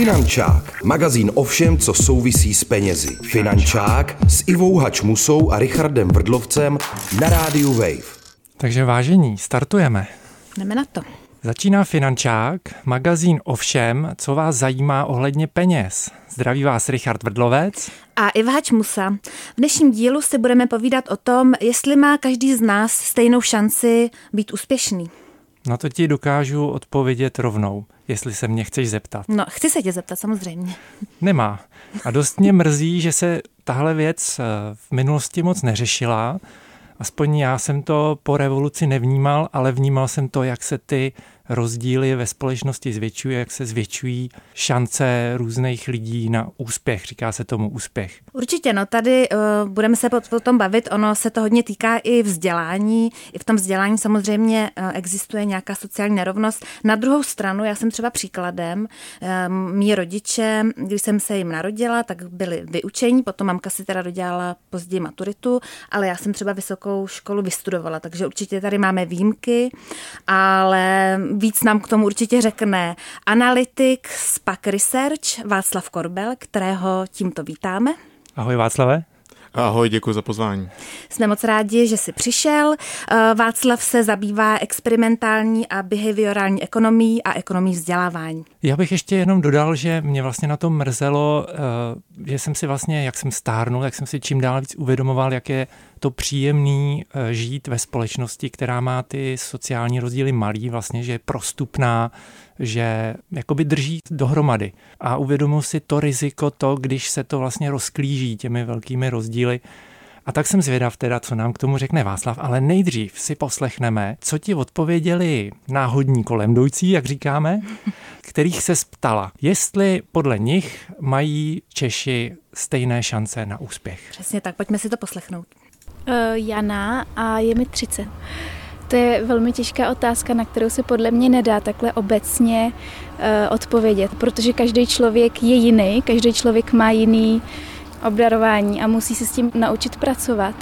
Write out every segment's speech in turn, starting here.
Finančák, magazín o všem, co souvisí s penězi. Finančák s Ivou Hačmusou a Richardem Vrdlovcem na rádiu Wave. Takže vážení, startujeme. Jdeme na to. Začíná Finančák, magazín o všem, co vás zajímá ohledně peněz. Zdraví vás Richard Vrdlovec. A Iva Hačmusa. V dnešním dílu si budeme povídat o tom, jestli má každý z nás stejnou šanci být úspěšný. Na to ti dokážu odpovědět rovnou, jestli se mě chceš zeptat. No, chci se tě zeptat, samozřejmě. Nemá. A dost mě mrzí, že se tahle věc eh, v minulosti moc neřešila. Aspoň já jsem to po revoluci nevnímal, ale vnímal jsem to, jak se ty rozdíly ve společnosti zvětšují, jak se zvětšují šance různých lidí na úspěch, říká se tomu úspěch. Určitě, no tady uh, budeme se o tom bavit, ono se to hodně týká i vzdělání, i v tom vzdělání samozřejmě uh, existuje nějaká sociální nerovnost. Na druhou stranu, já jsem třeba příkladem, uh, mý rodiče, když jsem se jim narodila, tak byli vyučení, potom mamka si teda dodělala později maturitu, ale já jsem třeba vysokou školu vystudovala, takže určitě tady máme výjimky, ale víc nám k tomu určitě řekne analytik z PAK Research Václav Korbel, kterého tímto vítáme. Ahoj Václave. Ahoj, děkuji za pozvání. Jsme moc rádi, že jsi přišel. Eh, Václav se zabývá experimentální a behaviorální ekonomií a ekonomií vzdělávání. Já bych ještě jenom dodal, že mě vlastně na to mrzelo, eh, že jsem si vlastně, jak jsem stárnul, jak jsem si čím dál víc uvědomoval, jak je to příjemný eh, žít ve společnosti, která má ty sociální rozdíly malý, vlastně, že je prostupná, že jakoby drží dohromady. A uvědomil si to riziko, to, když se to vlastně rozklíží těmi velkými rozdíly. A tak jsem zvědav teda, co nám k tomu řekne Václav, ale nejdřív si poslechneme, co ti odpověděli náhodní kolem jdoucí, jak říkáme, kterých se ptala, jestli podle nich mají Češi stejné šance na úspěch. Přesně tak, pojďme si to poslechnout. Uh, Jana a je mi 30. To je velmi těžká otázka, na kterou se podle mě nedá takhle obecně uh, odpovědět, protože každý člověk je jiný, každý člověk má jiný obdarování a musí se s tím naučit pracovat.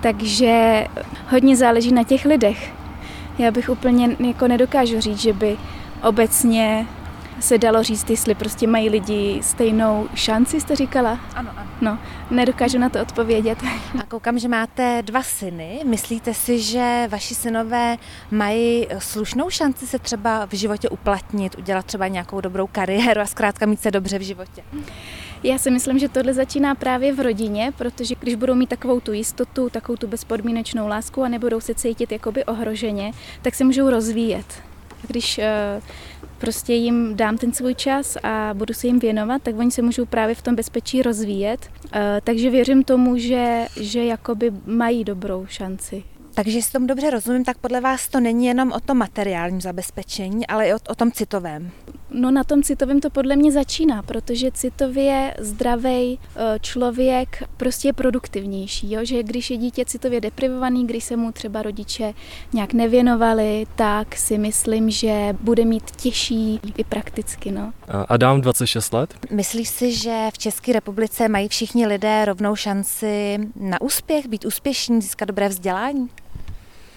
Takže hodně záleží na těch lidech. Já bych úplně jako nedokážu říct, že by obecně se dalo říct, jestli prostě mají lidi stejnou šanci, jste říkala? Ano, ano. No, nedokážu na to odpovědět. A koukám, že máte dva syny. Myslíte si, že vaši synové mají slušnou šanci se třeba v životě uplatnit, udělat třeba nějakou dobrou kariéru a zkrátka mít se dobře v životě? Já si myslím, že tohle začíná právě v rodině, protože když budou mít takovou tu jistotu, takovou tu bezpodmínečnou lásku a nebudou se cítit jakoby ohroženě, tak se můžou rozvíjet. Když uh, prostě jim dám ten svůj čas a budu se jim věnovat, tak oni se můžou právě v tom bezpečí rozvíjet. Uh, takže věřím tomu, že, že jakoby mají dobrou šanci. Takže jestli tomu dobře rozumím, tak podle vás to není jenom o tom materiálním zabezpečení, ale i o, o tom citovém. No na tom citovém to podle mě začíná, protože citově zdravý člověk prostě je produktivnější, jo? že když je dítě citově deprivovaný, když se mu třeba rodiče nějak nevěnovali, tak si myslím, že bude mít těžší i prakticky. No. Adam, 26 let. Myslíš si, že v České republice mají všichni lidé rovnou šanci na úspěch, být úspěšní, získat dobré vzdělání?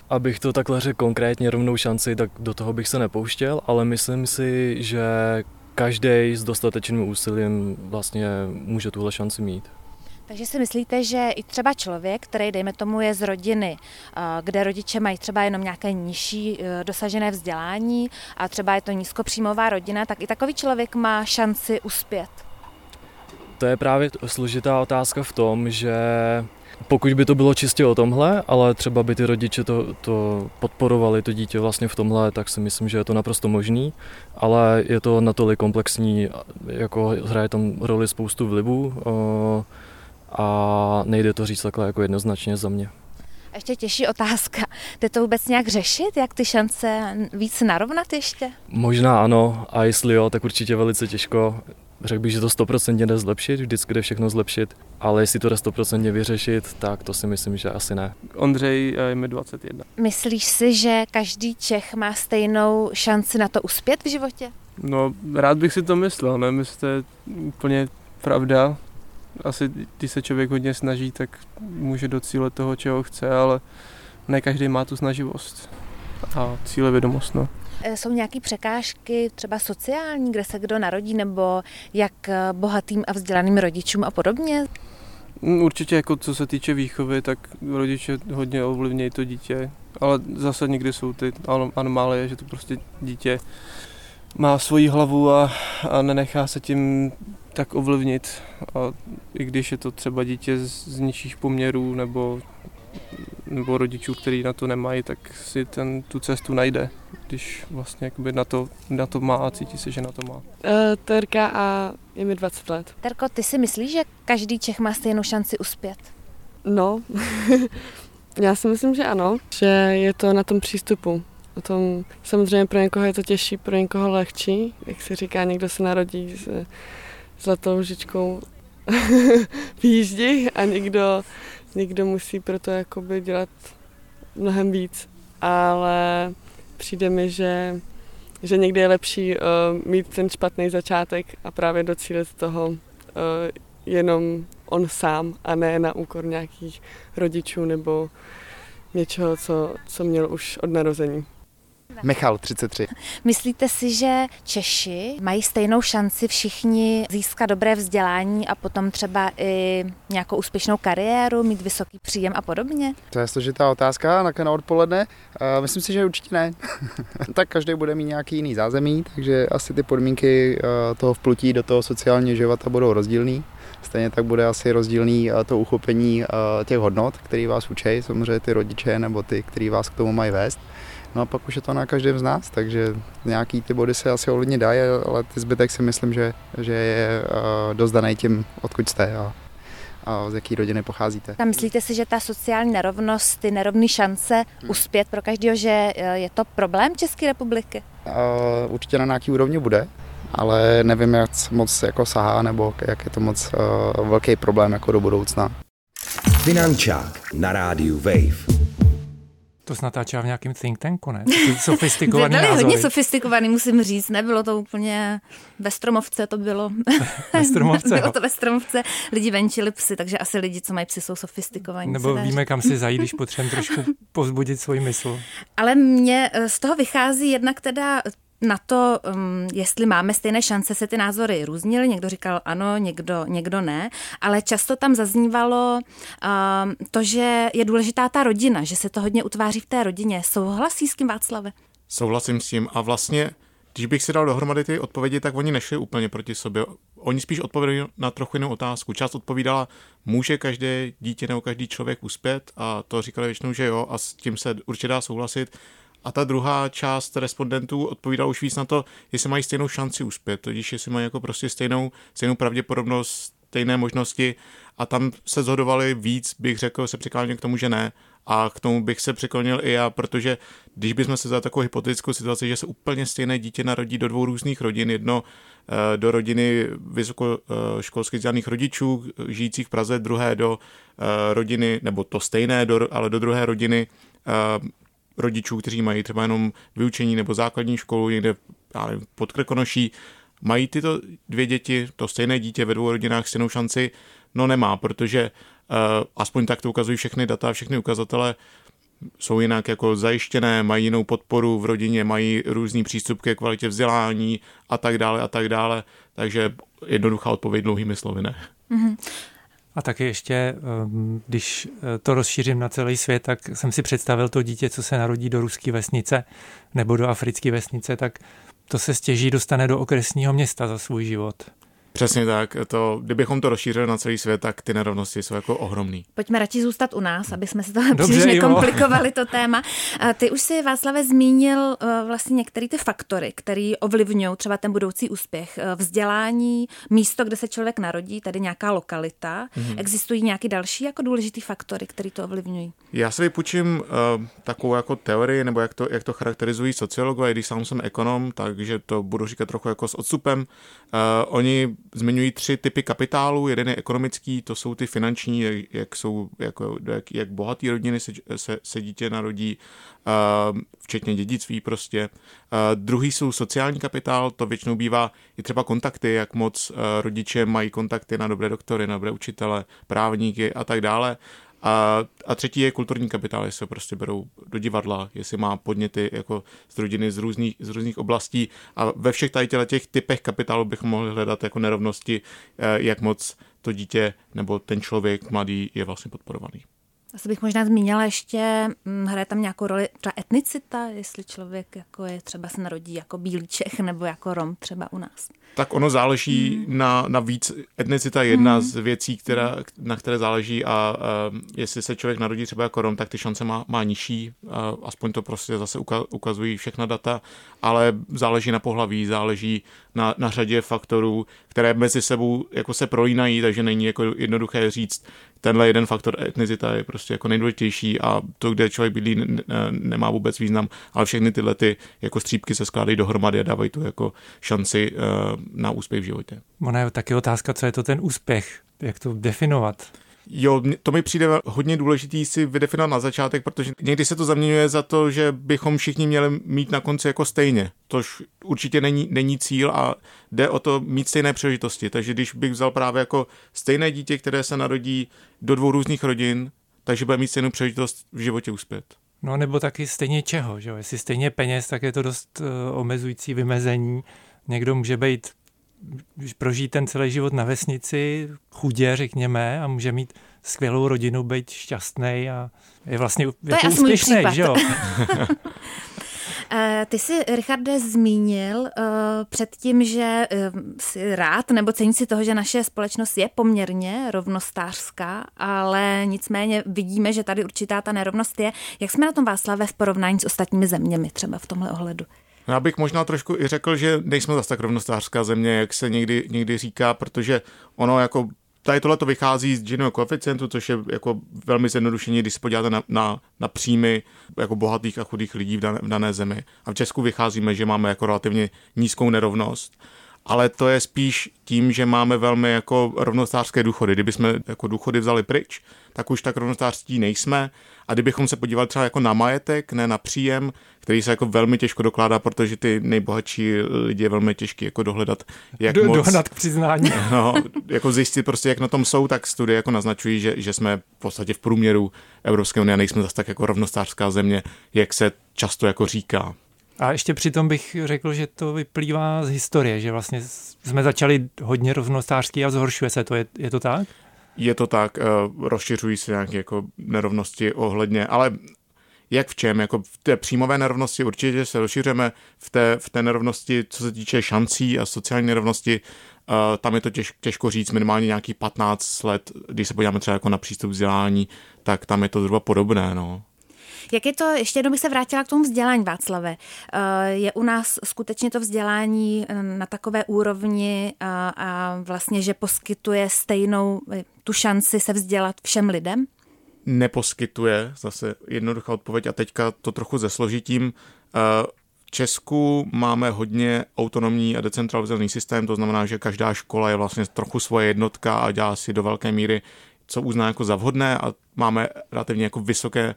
Abych to takhle řekl konkrétně rovnou šanci, tak do toho bych se nepouštěl, ale myslím si, že každý s dostatečným úsilím vlastně může tuhle šanci mít. Takže si myslíte, že i třeba člověk, který, dejme tomu, je z rodiny, kde rodiče mají třeba jenom nějaké nižší e, dosažené vzdělání a třeba je to nízkopříjmová rodina, tak i takový člověk má šanci uspět? To je právě složitá otázka v tom, že pokud by to bylo čistě o tomhle, ale třeba by ty rodiče to, to podporovali, to dítě vlastně v tomhle, tak si myslím, že je to naprosto možný, ale je to natolik komplexní, jako hraje tam roli spoustu vlivů a nejde to říct takhle jako jednoznačně za mě. A ještě těžší otázka. Jde to vůbec nějak řešit, jak ty šance víc narovnat ještě? Možná ano, a jestli jo, tak určitě velice těžko. Řekl bych, že to stoprocentně jde zlepšit, vždycky jde všechno zlepšit, ale jestli to jde stoprocentně vyřešit, tak to si myslím, že asi ne. Ondřej je mi 21. Myslíš si, že každý Čech má stejnou šanci na to uspět v životě? No, rád bych si to myslel, nevím, jestli to je úplně pravda. Asi, když se člověk hodně snaží, tak může docílit toho, čeho chce, ale ne každý má tu snaživost a cíle vědomost. No. E, jsou nějaké překážky, třeba sociální, kde se kdo narodí, nebo jak e, bohatým a vzdělaným rodičům a podobně? Mm, určitě jako co se týče výchovy, tak rodiče hodně ovlivnějí to dítě, ale zase někdy jsou ty anomálie, že to prostě dítě má svoji hlavu a, a nenechá se tím tak ovlivnit. A i když je to třeba dítě z, z nižších poměrů nebo, nebo rodičů, který na to nemají, tak si ten, tu cestu najde, když vlastně jakoby na, to, na to má a cítí se, že na to má. Uh, Terka a je mi 20 let. Terko, ty si myslíš, že každý Čech má stejnou šanci uspět? No, já si myslím, že ano, že je to na tom přístupu. O tom, samozřejmě pro někoho je to těžší, pro někoho lehčí. Jak se říká, někdo se narodí s zlatou žičkou v jíždi a někdo, někdo musí pro to jakoby dělat mnohem víc. Ale přijde mi, že, že někdy je lepší uh, mít ten špatný začátek a právě docílit toho uh, jenom on sám a ne na úkor nějakých rodičů nebo něčeho, co, co měl už od narození. Michal, 33. Myslíte si, že Češi mají stejnou šanci všichni získat dobré vzdělání a potom třeba i nějakou úspěšnou kariéru, mít vysoký příjem a podobně? To je složitá otázka na, na odpoledne. Uh, myslím si, že určitě ne. tak každý bude mít nějaký jiný zázemí, takže asi ty podmínky uh, toho vplutí do toho sociálního života budou rozdílný. Stejně tak bude asi rozdílný uh, to uchopení těch hodnot, který vás učí, samozřejmě ty rodiče nebo ty, který vás k tomu mají vést. No a pak už je to na každém z nás, takže nějaký ty body se asi ovlivně dají, ale ty zbytek si myslím, že, že je uh, dost daný tím, odkud jste a, a z jaký rodiny pocházíte. A myslíte si, že ta sociální nerovnost, ty nerovné šance hmm. uspět pro každého, že eh, je to problém České republiky? Uh, určitě na nějaký úrovni bude, ale nevím, jak moc jako sahá, nebo jak je to moc uh, velký problém jako do budoucna. Finančák na rádiu Wave. To snad natáčela v nějakém think tanku, ne? Sofistikovaný Byli hodně sofistikovaný, musím říct. Nebylo to úplně ve stromovce, to bylo. ve stromovce? bylo to ve stromovce. Lidi venčili psy, takže asi lidi, co mají psy, jsou sofistikovaní. Nebo víme, kam si zajít, když potřebujeme trošku pozbudit svůj mysl. Ale mě eh, z toho vychází jednak teda na to, um, jestli máme stejné šance, se ty názory různily. Někdo říkal ano, někdo, někdo ne, ale často tam zaznívalo um, to, že je důležitá ta rodina, že se to hodně utváří v té rodině. Souhlasí s tím Václave? Souhlasím s tím a vlastně když bych si dal dohromady ty odpovědi, tak oni nešli úplně proti sobě. Oni spíš odpovědali na trochu jinou otázku. Část odpovídala, může každé dítě nebo každý člověk uspět a to říkali většinou, že jo a s tím se určitě dá souhlasit. A ta druhá část respondentů odpovídala už víc na to, jestli mají stejnou šanci uspět, totiž jestli mají jako prostě stejnou, stejnou pravděpodobnost, stejné možnosti a tam se zhodovali víc, bych řekl, se přiklánil k tomu, že ne. A k tomu bych se přiklonil i já, protože když bychom se za takovou hypotetickou situaci, že se úplně stejné dítě narodí do dvou různých rodin, jedno eh, do rodiny vysokoškolsky vzdělaných rodičů žijících v Praze, druhé do eh, rodiny, nebo to stejné, ale do druhé rodiny eh, rodičů, kteří mají třeba jenom vyučení nebo základní školu někde pod Krkonoší, mají tyto dvě děti, to stejné dítě ve dvou rodinách stejnou šanci? No nemá, protože uh, aspoň tak to ukazují všechny data, všechny ukazatele, jsou jinak jako zajištěné, mají jinou podporu v rodině, mají různý přístup ke kvalitě vzdělání a tak dále a tak dále. Takže jednoduchá odpověď dlouhými slovy ne. Mm-hmm. A taky ještě, ehm, když eh, to rozšířím na celý svět, tak jsem si představil to dítě, co se narodí do ruské vesnice nebo do africké vesnice, tak to se stěží dostane do okresního města za svůj život. Přesně tak. To, kdybychom to rozšířili na celý svět, tak ty nerovnosti jsou jako ohromný. Pojďme radši zůstat u nás, aby jsme se to příliš nekomplikovali to téma. Ty už si, Václave, zmínil eh, vlastně některé ty faktory, které ovlivňují třeba ten budoucí úspěch. Eh, vzdělání, místo, kde se člověk narodí, tady nějaká lokalita. Mm-hmm. Existují nějaké další jako důležité faktory, které to ovlivňují? Já si vypučím uh, takovou jako teorii, nebo jak to, jak to charakterizují sociologové, když sám jsem ekonom, takže to budu říkat trochu jako s odstupem. Uh, oni zmiňují tři typy kapitálu. Jeden je ekonomický, to jsou ty finanční, jak, jsou, jako, jak, jak bohatý rodiny se, se, se dítě narodí, uh, včetně dědictví prostě. Uh, druhý jsou sociální kapitál, to většinou bývá i třeba kontakty, jak moc uh, rodiče mají kontakty na dobré doktory, na dobré učitele, právníky a tak dále. A, a třetí je kulturní kapitál, jestli se prostě berou do divadla, jestli má podněty jako z rodiny z různých, z různých oblastí a ve všech tady těch typech kapitálu bychom mohli hledat jako nerovnosti, eh, jak moc to dítě nebo ten člověk mladý je vlastně podporovaný. Asi bych možná zmínila ještě, hm, hraje tam nějakou roli třeba etnicita, jestli člověk jako je třeba se narodí jako bílý Čech nebo jako Rom třeba u nás. Tak ono záleží hmm. na, na víc. Etnicita je jedna hmm. z věcí, která, na které záleží a, a jestli se člověk narodí třeba jako Rom, tak ty šance má, má nižší. A aspoň to prostě zase ukazují všechna data, ale záleží na pohlaví, záleží na, na řadě faktorů, které mezi sebou jako se prolínají, takže není jako jednoduché říct, tenhle jeden faktor etnicita je prostě jako nejdůležitější a to, kde člověk bydlí, nemá vůbec význam, ale všechny tyhle ty jako střípky se skládají dohromady a dávají tu jako šanci eh, na úspěch v životě. Ona je taky otázka, co je to ten úspěch, jak to definovat. Jo, to mi přijde hodně důležitý si vydefinovat na začátek, protože někdy se to zaměňuje za to, že bychom všichni měli mít na konci jako stejně, tož určitě není, není cíl a jde o to mít stejné příležitosti. Takže když bych vzal právě jako stejné dítě, které se narodí do dvou různých rodin, takže bude mít stejnou příležitost v životě uspět. No nebo taky stejně čeho, že jo? Jestli stejně peněz, tak je to dost uh, omezující vymezení. Někdo může být prožít ten celý život na vesnici, chudě řekněme, a může mít skvělou rodinu, být šťastný a je vlastně to jako je úspěšný, že jo? Eh, ty jsi, Richarde, zmínil uh, předtím, že uh, jsi rád nebo cení si toho, že naše společnost je poměrně rovnostářská, ale nicméně vidíme, že tady určitá ta nerovnost je. Jak jsme na tom Václave v porovnání s ostatními zeměmi třeba v tomhle ohledu? No, já bych možná trošku i řekl, že nejsme zase tak rovnostářská země, jak se někdy, někdy říká, protože ono jako tady tohle to vychází z Giniho koeficientu, což je jako velmi zjednodušení, když se podíváte na, na, na příjmy jako bohatých a chudých lidí v dané, v dané zemi. A v Česku vycházíme, že máme jako relativně nízkou nerovnost ale to je spíš tím, že máme velmi jako rovnostářské důchody. Kdybychom jako důchody vzali pryč, tak už tak rovnostářství nejsme. A kdybychom se podívali třeba jako na majetek, ne na příjem, který se jako velmi těžko dokládá, protože ty nejbohatší lidi je velmi těžký jako dohledat, jak Do, moc... Dohnat k přiznání. No, jako zjistit prostě, jak na tom jsou, tak studie jako naznačují, že, že jsme v podstatě v průměru Evropské unie a nejsme zase tak jako rovnostářská země, jak se často jako říká. A ještě přitom bych řekl, že to vyplývá z historie, že vlastně jsme začali hodně rovnostářský a zhoršuje se to. Je, je to tak? Je to tak, uh, rozšiřují se nějaké jako nerovnosti ohledně, ale jak v čem? Jako v té příjmové nerovnosti určitě se rozšiřujeme, v té, v té nerovnosti, co se týče šancí a sociální nerovnosti, uh, tam je to těž, těžko říct, minimálně nějaký 15 let, když se podíváme třeba jako na přístup vzdělání, tak tam je to zhruba podobné. No. Jak je to, ještě jednou bych se vrátila k tomu vzdělání, Václave. Eh, je u nás skutečně to vzdělání eh, na takové úrovni a, a vlastně, že poskytuje stejnou eh, tu šanci se vzdělat všem lidem? Neposkytuje, zase jednoduchá odpověď a teďka to trochu zesložitím. V Česku máme hodně autonomní a decentralizovaný systém, to znamená, že každá škola je vlastně trochu svoje jednotka a dělá si do velké míry, co uzná jako za vhodné a máme relativně jako vysoké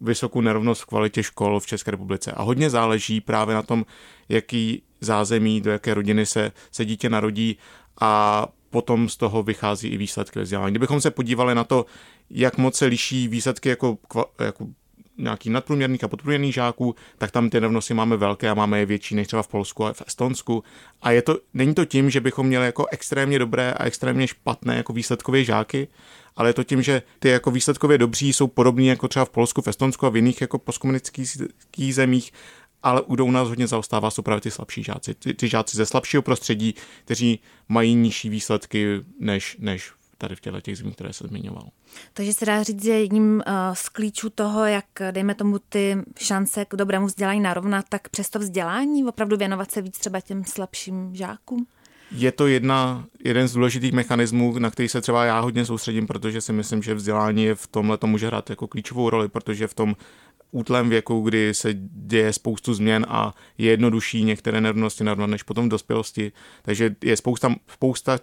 vysokou nerovnost v kvalitě škol v České republice. A hodně záleží právě na tom, jaký zázemí, do jaké rodiny se, se dítě narodí a potom z toho vychází i výsledky vzdělání. Kdybychom se podívali na to, jak moc se liší výsledky jako, jako nějaký nadprůměrných a podprůměrných žáků, tak tam ty nerovnosti máme velké a máme je větší než třeba v Polsku a v Estonsku. A je to, není to tím, že bychom měli jako extrémně dobré a extrémně špatné jako výsledkové žáky, ale je to tím, že ty jako výsledkově dobří jsou podobní jako třeba v Polsku, v Estonsku a v jiných jako postkomunistických zemích, ale u nás hodně zaostává jsou právě ty slabší žáci. Ty, ty žáci ze slabšího prostředí, kteří mají nižší výsledky než, než tady v těchto těch zemích, které se zmiňoval. Takže se dá říct, že jedním eh, z klíčů toho, jak dejme tomu ty šance k dobrému vzdělání narovnat, tak přes to vzdělání opravdu věnovat se víc třeba těm slabším žákům? Je to jedna, jeden z důležitých mechanismů, na který se třeba já hodně soustředím, protože si myslím, že vzdělání je v tomhle to může hrát jako klíčovou roli, protože v tom útlém věku, kdy se děje spoustu změn a je jednodušší některé nerovnosti narovnat než potom v dospělosti. Takže je spousta, spousta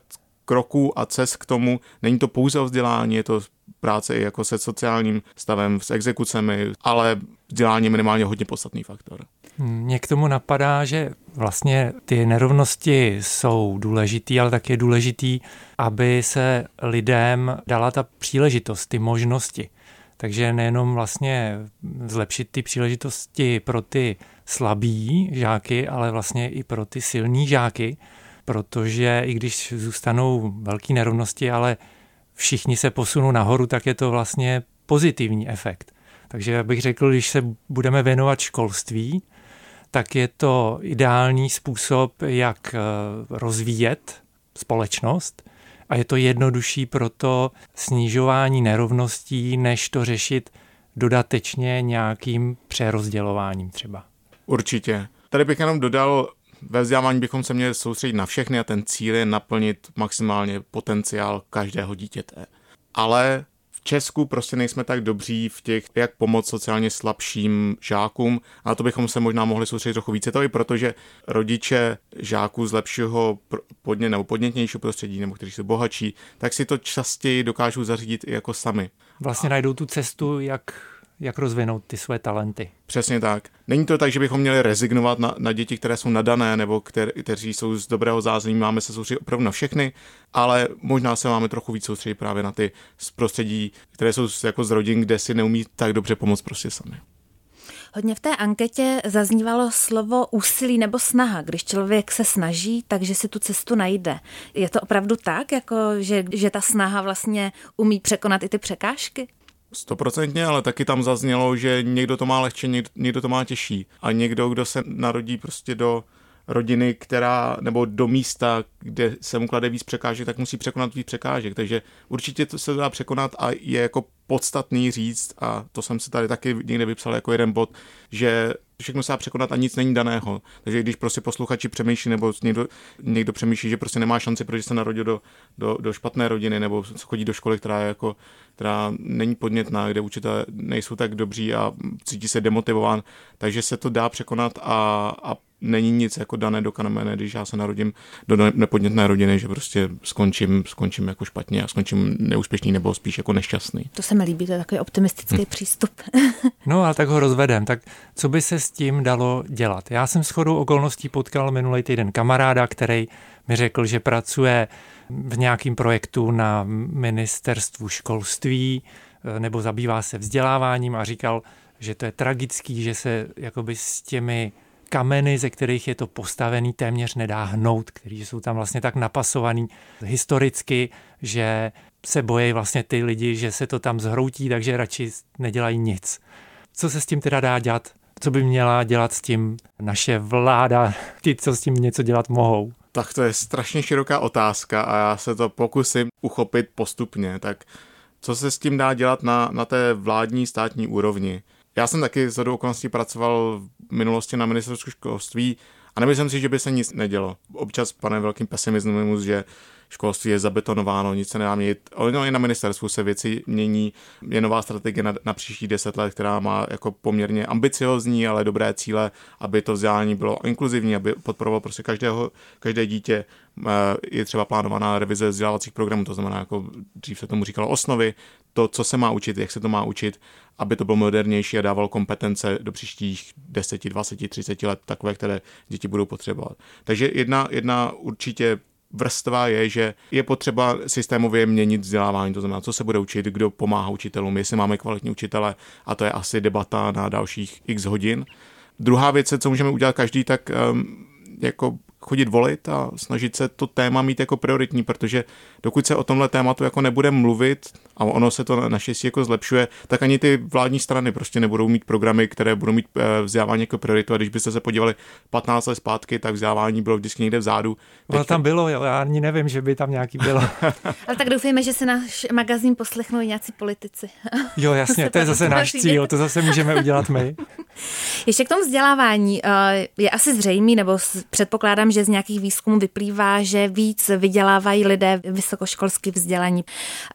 kroků a cest k tomu. Není to pouze o vzdělání, je to práce i jako se sociálním stavem, s exekucemi, ale vzdělání je minimálně hodně podstatný faktor. Mě k tomu napadá, že vlastně ty nerovnosti jsou důležitý, ale tak je důležitý, aby se lidem dala ta příležitost, ty možnosti. Takže nejenom vlastně zlepšit ty příležitosti pro ty slabý žáky, ale vlastně i pro ty silní žáky, protože i když zůstanou velké nerovnosti, ale všichni se posunou nahoru, tak je to vlastně pozitivní efekt. Takže bych řekl, když se budeme věnovat školství, tak je to ideální způsob, jak eh, rozvíjet společnost a je to jednodušší pro to snižování nerovností, než to řešit dodatečně nějakým přerozdělováním třeba. Určitě. Tady bych jenom dodal, ve vzdělávání bychom se měli soustředit na všechny a ten cíl je naplnit maximálně potenciál každého dítěte. Ale Česku prostě nejsme tak dobří v těch, jak pomoct sociálně slabším žákům a to bychom se možná mohli soustředit trochu více. To i proto, že rodiče žáků z lepšího podně, nebo podnětnějšího prostředí, nebo kteří jsou bohatší, tak si to častěji dokážou zařídit i jako sami. Vlastně najdou tu cestu, jak jak rozvinout ty své talenty. Přesně tak. Není to tak, že bychom měli rezignovat na, na děti, které jsou nadané nebo kter, kteří jsou z dobrého zázemí. Máme se soustředit opravdu na všechny, ale možná se máme trochu víc soustředit právě na ty z prostředí, které jsou jako z rodin, kde si neumí tak dobře pomoct prostě sami. Hodně v té anketě zaznívalo slovo úsilí nebo snaha. Když člověk se snaží, takže si tu cestu najde. Je to opravdu tak, jako že, že ta snaha vlastně umí překonat i ty překážky? Stoprocentně, ale taky tam zaznělo, že někdo to má lehče, někdo, někdo to má těžší. A někdo, kdo se narodí prostě do rodiny, která, nebo do místa, kde se mu klade víc překážek, tak musí překonat víc překážek. Takže určitě to se dá překonat a je jako podstatný říct, a to jsem si tady taky někde vypsal jako jeden bod, že všechno se dá překonat a nic není daného. Takže když prostě posluchači přemýšlí nebo někdo, někdo přemýšlí, že prostě nemá šanci, protože se narodil do, do, do špatné rodiny nebo chodí do školy, která je jako která není podnětná, kde učitelé nejsou tak dobří a cítí se demotivován, takže se to dá překonat a, a není nic jako dané do kamene, když já se narodím do nepodnětné rodiny, že prostě skončím, skončím jako špatně a skončím neúspěšný nebo spíš jako nešťastný. To se mi líbí, to je takový optimistický hm. přístup. no a tak ho rozvedem. Tak co by se s tím dalo dělat? Já jsem s chodou okolností potkal minulý týden kamaráda, který mi řekl, že pracuje v nějakém projektu na ministerstvu školství eh, nebo zabývá se vzděláváním a říkal, že to je tragický, že se jakoby s těmi kameny, ze kterých je to postavený, téměř nedá hnout, který jsou tam vlastně tak napasovaný historicky, že se bojí vlastně ty lidi, že se to tam zhroutí, takže radši nedělají nic. Co se s tím teda dá dělat? Co by měla dělat s tím naše vláda, ti, co s tím něco dělat mohou? Tak to je strašně široká otázka a já se to pokusím uchopit postupně. Tak co se s tím dá dělat na, na té vládní státní úrovni? Já jsem taky z okolností pracoval v minulosti na ministerstvu školství a nemyslím si, že by se nic nedělo. Občas pane velkým pesimismus, že školství je zabetonováno, nic se nedá měnit. Ono i na ministerstvu se věci mění. Je nová strategie na, na příští deset let, která má jako poměrně ambiciozní, ale dobré cíle, aby to vzdělání bylo inkluzivní, aby podporovalo prostě každého, každé dítě. Eh, je třeba plánovaná revize vzdělávacích programů, to znamená, jako dřív se tomu říkalo osnovy, to, co se má učit, jak se to má učit, aby to bylo modernější a dávalo kompetence do příštích 10, 20, 30 let, takové, které děti budou potřebovat. Takže jedna, jedna určitě vrstva je, že je potřeba systémově měnit vzdělávání, to znamená, co se bude učit, kdo pomáhá učitelům, jestli máme kvalitní učitele a to je asi debata na dalších x hodin. Druhá věc, co můžeme udělat každý, tak um, jako chodit volit a snažit se to téma mít jako prioritní, protože dokud se o tomhle tématu jako nebude mluvit a ono se to naštěstí jako zlepšuje, tak ani ty vládní strany prostě nebudou mít programy, které budou mít eh, vzdělávání jako prioritu. A když byste se podívali 15 let zpátky, tak vzdělávání bylo vždycky někde vzadu. Teď... Ale tam bylo, já ani nevím, že by tam nějaký bylo. Ale tak doufejme, že se náš magazín poslechnou i nějací politici. jo, jasně, to je zase náš cíl, to zase můžeme udělat my. Ještě k tomu vzdělávání. Eh, je asi zřejmý, nebo předpokládám, že z nějakých výzkumů vyplývá, že víc vydělávají lidé vysokoškolsky vzdělaní.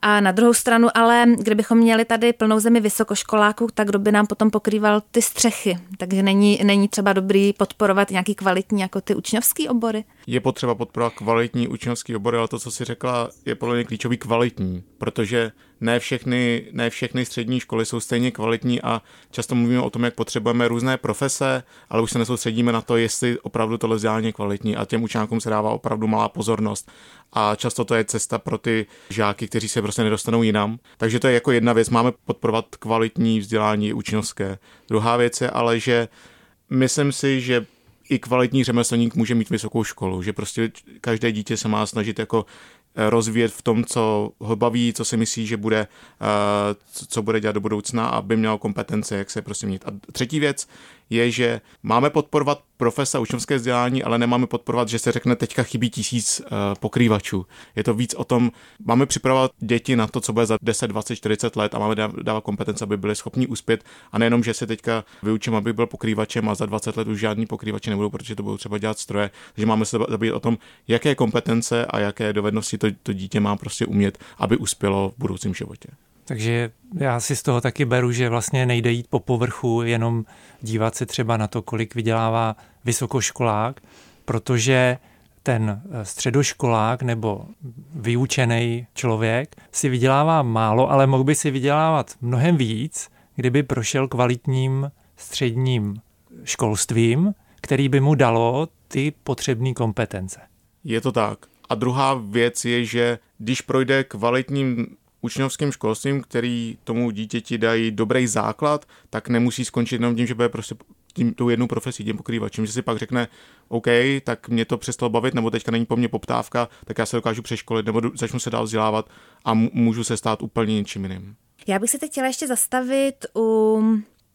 A na druhou stranu ale, kdybychom měli tady plnou zemi vysokoškoláků, tak kdo by nám potom pokrýval ty střechy. Takže není, není třeba dobrý podporovat nějaký kvalitní jako ty učňovský obory? Je potřeba podporovat kvalitní učňovský obory, ale to, co si řekla, je podle mě klíčový kvalitní, protože ne všechny, ne všechny střední školy jsou stejně kvalitní a často mluvíme o tom, jak potřebujeme různé profese, ale už se nesoustředíme na to, jestli opravdu tohle vzdělání je kvalitní a těm učákům se dává opravdu malá pozornost a často to je cesta pro ty žáky, kteří se prostě nedostanou jinam. Takže to je jako jedna věc, máme podporovat kvalitní vzdělání učňovské. Druhá věc je ale, že myslím si, že i kvalitní řemeslník může mít vysokou školu, že prostě každé dítě se má snažit jako rozvíjet v tom, co ho baví, co si myslí, že bude, eh, co bude dělat do budoucna, aby měl kompetence, jak se prostě mít. A třetí věc je, že máme podporovat profesa učňovské vzdělání, ale nemáme podporovat, že se řekne, teďka chybí tisíc uh, pokrývačů. Je to víc o tom, máme připravovat děti na to, co bude za 10, 20, 40 let a máme dávat kompetence, aby byli schopni uspět a nejenom, že se teďka vyučím, aby byl pokrývačem a za 20 let už žádný pokrývače nebudou, protože to budou třeba dělat stroje. Takže máme se zabývat o tom, jaké kompetence a jaké dovednosti to, to dítě má prostě umět, aby uspělo v budoucím životě. Takže já si z toho taky beru, že vlastně nejde jít po povrchu, jenom dívat se třeba na to, kolik vydělává vysokoškolák, protože ten eh, středoškolák nebo vyučený člověk si vydělává málo, ale mohl by si vydělávat mnohem víc, kdyby prošel kvalitním středním školstvím, který by mu dalo ty potřebné kompetence. Je to tak. A druhá věc je, že když projde kvalitním učňovským školstvím, který tomu dítěti dají dobrý základ, tak nemusí skončit jenom tím, že bude prostě tím, tou jednou profesí, tím pokrývačem, že si pak řekne, OK, tak mě to přestalo bavit, nebo teďka není po mně poptávka, tak já se dokážu přeškolit, nebo začnu se dál vzdělávat a můžu se stát úplně něčím jiným. Já bych se teď chtěla ještě zastavit u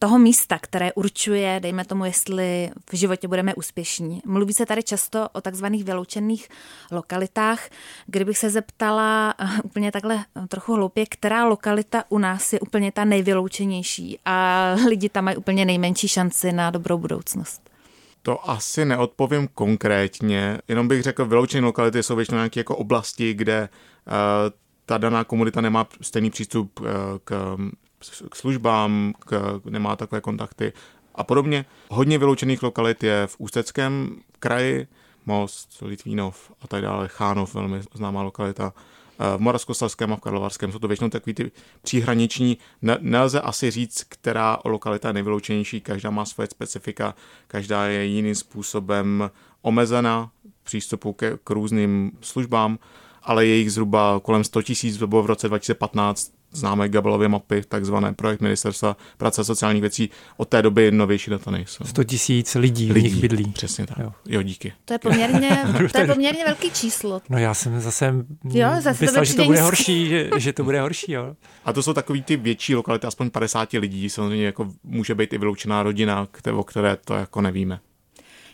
toho místa, které určuje, dejme tomu, jestli v životě budeme úspěšní. Mluví se tady často o takzvaných vyloučených lokalitách. Kdybych se zeptala eh, úplně takhle eh, trochu hloupě, která lokalita u nás je úplně ta nejvyloučenější a lidi tam mají úplně nejmenší šanci na dobrou budoucnost? To asi neodpovím konkrétně, jenom bych řekl, vyloučené lokality jsou většinou nějaké jako oblasti, kde uh, ta daná komunita nemá stejný přístup k k službám, k, nemá takové kontakty a podobně. Hodně vyloučených lokalit je v Ústeckém kraji, Most, Litvínov a tak dále, Chánov, velmi známá lokalita, v Moravskoslezském a v Karlovarském. Jsou to většinou takový ty příhraniční. Nelze asi říct, která lokalita je nejvyloučenější, každá má svoje specifika, každá je jiným způsobem omezena přístupu ke, k různým službám, ale je jich zhruba kolem 100 tisíc, to bylo v roce 2015 známé Gabelově mapy, takzvané projekt ministerstva práce a sociálních věcí. Od té doby novější data nejsou. 100 tisíc lidí, lidí v nich bydlí. Přesně tak. Jo, jo díky. To je poměrně, to je poměrně velký číslo. No já jsem zase, jo, zase myslel, to že to bude horší, že, že to bude horší. Jo. A to jsou takový ty větší lokality, aspoň 50 lidí, samozřejmě jako může být i vyloučená rodina, o které to jako nevíme.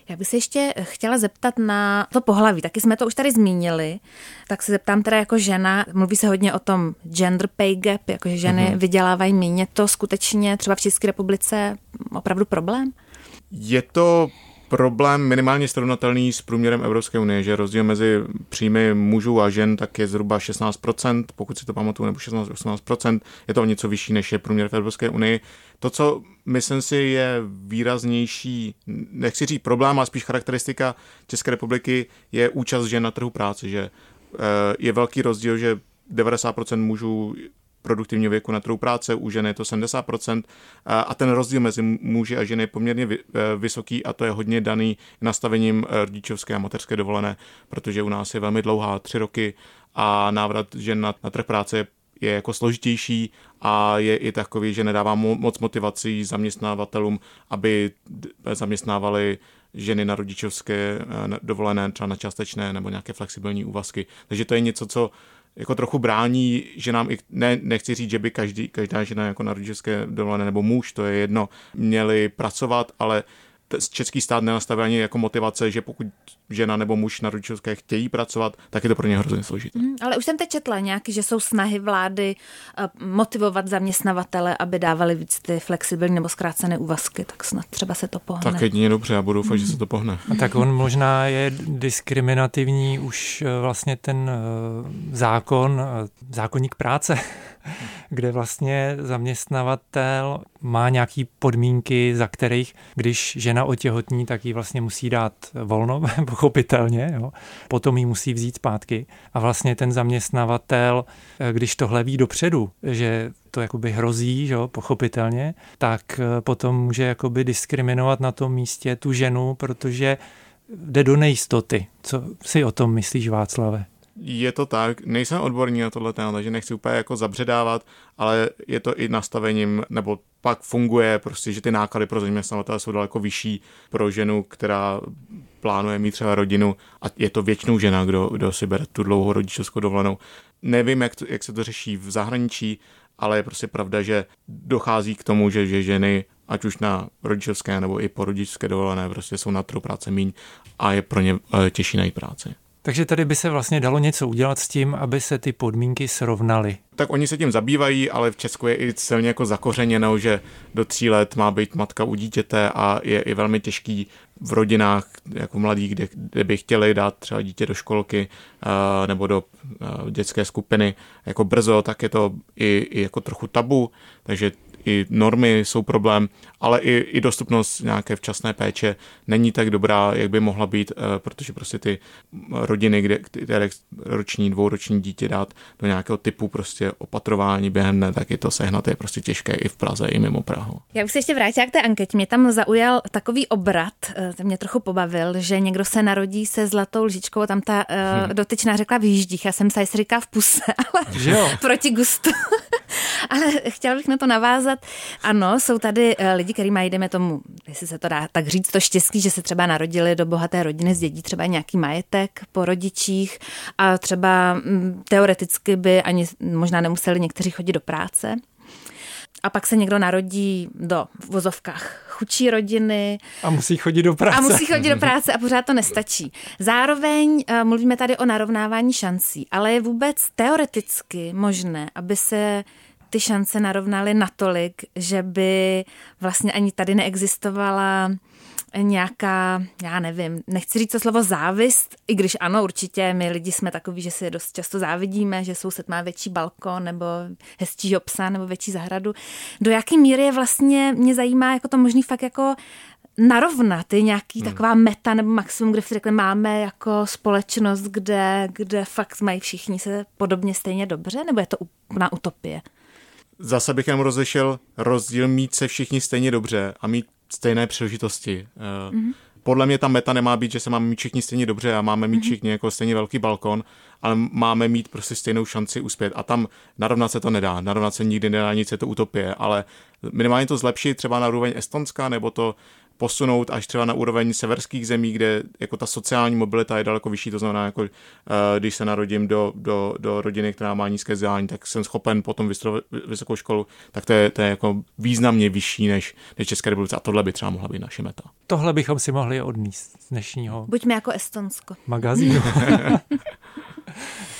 Já bych se ještě chtěla zeptat na to pohlaví. Taky jsme to už tady zmínili. Tak se zeptám teda jako žena, mluví se hodně o tom gender pay gap, jakože ženy mm-hmm. vydělávají méně. To skutečně třeba v České republice opravdu problém? Je to problém minimálně srovnatelný s průměrem Evropské unie, že rozdíl mezi příjmy mužů a žen tak je zhruba 16%, pokud si to pamatuju, nebo 16-18%, je to o něco vyšší než je průměr v Evropské unii. To, co myslím si je výraznější, nechci říct problém, ale spíš charakteristika České republiky, je účast žen na trhu práce, že eh, je velký rozdíl, že 90% mužů produktivního věku na trhu práce, u žen je to 70% a ten rozdíl mezi muži a ženy je poměrně e, vysoký a to je hodně daný nastavením e, rodičovské a mateřské dovolené, protože u nás je velmi dlouhá, tři roky a návrat žen na, na trh práce je je jako složitější a je i takový, že nedává moc motivací zaměstnavatelům, aby zaměstnávali ženy na rodičovské e, dovolené, třeba na částečné nebo nějaké flexibilní úvazky. Takže to je něco, co jako trochu brání, že nám i, ne, nechci říct, že by každý, každá žena jako na rodičovské dovolené nebo muž, to je jedno, měli pracovat, ale český stát nenastavil ani jako motivace, že pokud žena nebo muž na rodičovské chtějí pracovat, tak je to pro ně hrozně složité. Mm, ale už jsem teď četla nějaký, že jsou snahy vlády eh, motivovat zaměstnavatele, aby dávali víc ty flexibilní nebo zkrácené úvazky, tak snad třeba se to pohne. Tak jedině dobře, já budu doufat, mm. že se to pohne. A tak on možná je diskriminativní už eh, vlastně ten eh, zákon, zákonník práce, kde vlastně zaměstnavatel má nějaký podmínky, za kterých, když žena otěhotní, tak ji vlastně musí dát volno, pochopitelně, jo. potom ji musí vzít zpátky. A vlastně ten zaměstnavatel, když tohle ví dopředu, že to jakoby hrozí, že jo, pochopitelně, tak potom může jakoby diskriminovat na tom místě tu ženu, protože jde do nejistoty. Co si o tom myslíš, Václave? Je to tak, nejsem odborník na tohle téma, takže nechci úplně jako zabředávat, ale je to i nastavením, nebo pak funguje prostě, že ty náklady pro zaměstnavatele jsou daleko vyšší pro ženu, která plánuje mít třeba rodinu a je to většinou žena, kdo, kdo si bere tu dlouhou rodičovskou dovolenou. Nevím, jak, to, jak se to řeší v zahraničí, ale je prostě pravda, že dochází k tomu, že, že ženy ať už na rodičovské nebo i po rodičské dovolené, prostě jsou na trhu práce míň a je pro ně eh, těžší najít práci. Takže tady by se vlastně dalo něco udělat s tím, aby se ty podmínky srovnaly. Tak oni se tím zabývají, ale v Česku je i silně jako zakořeněno, že do tří let má být matka u dítěte a je i velmi těžký v rodinách jako mladí, kde, kde by chtěli dát třeba dítě do školky uh, nebo do uh, dětské skupiny jako brzo, tak je to i, i jako trochu tabu, takže i normy jsou problém, ale i, i dostupnost nějaké včasné péče není tak dobrá, jak by mohla být, eh, protože prostě ty rodiny, kde, které roční, dvouroční dítě dát do nějakého typu prostě opatrování během dne, tak je to sehnat je prostě těžké i v Praze, i mimo Prahu. Já bych se ještě vrátila k té anketě. Mě tam zaujal takový obrat, eh, to mě trochu pobavil, že někdo se narodí se zlatou lžičkou, tam ta uh, dotyčná řekla v jíždích, já jsem se říká v puse, ale proti gustu. ale chtěla bych na to navázat. Ano, jsou tady lidi, kteří mají, jdeme tomu, jestli se to dá tak říct, to štěstí, že se třeba narodili do bohaté rodiny, zdědí třeba nějaký majetek po rodičích a třeba mm, teoreticky by ani možná nemuseli někteří chodit do práce. A pak se někdo narodí do v vozovkách chudší rodiny. A musí chodit do práce. A musí chodit do práce a pořád to nestačí. Zároveň uh, mluvíme tady o narovnávání šancí, ale je vůbec teoreticky možné, aby se ty šance narovnaly natolik, že by vlastně ani tady neexistovala nějaká, já nevím, nechci říct to slovo závist, i když ano, určitě my lidi jsme takový, že si dost často závidíme, že soused má větší balkon nebo hezčího psa nebo větší zahradu. Do jaký míry je vlastně, mě zajímá jako to možný fakt jako narovnat, je nějaký hmm. taková meta nebo maximum, kde si řekli, máme jako společnost, kde, kde fakt mají všichni se podobně stejně dobře, nebo je to úplná utopie? Zase bych jenom rozlišil rozdíl mít se všichni stejně dobře a mít stejné příležitosti. Mm-hmm. Podle mě ta meta nemá být, že se máme mít všichni stejně dobře a máme mít mm-hmm. všichni jako stejně velký balkon, ale máme mít prostě stejnou šanci uspět. A tam narovnat se to nedá. Narovnat se nikdy nedá, nic je to utopie, ale minimálně to zlepšit třeba na úroveň Estonska nebo to posunout až třeba na úroveň severských zemí, kde jako ta sociální mobilita je daleko vyšší, to znamená, jako, uh, když se narodím do, do, do rodiny, která má nízké vzdělání, tak jsem schopen potom vysokou školu, tak to je, to je jako významně vyšší než, než Česká republika a tohle by třeba mohla být naše meta. Tohle bychom si mohli odníst z dnešního Buďme jako Estonsko. magazínu.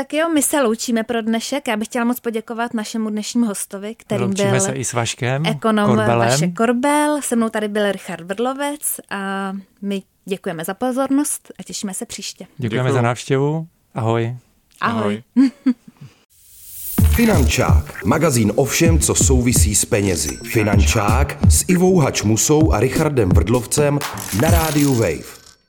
Tak jo, my se loučíme pro dnešek. Já bych chtěla moc poděkovat našemu dnešnímu hostovi, kterým Loučíme byl se i s Vaškem ekonom Korbelem. Vašek Korbel. Se mnou tady byl Richard Vrdlovec a my děkujeme za pozornost a těšíme se příště. Děkujeme Děkuju. za návštěvu. Ahoj. Ahoj. Ahoj. Finančák, magazín o všem, co souvisí s penězi. Finančák s Ivou Hačmusou a Richardem Vrdlovcem na rádiu Wave.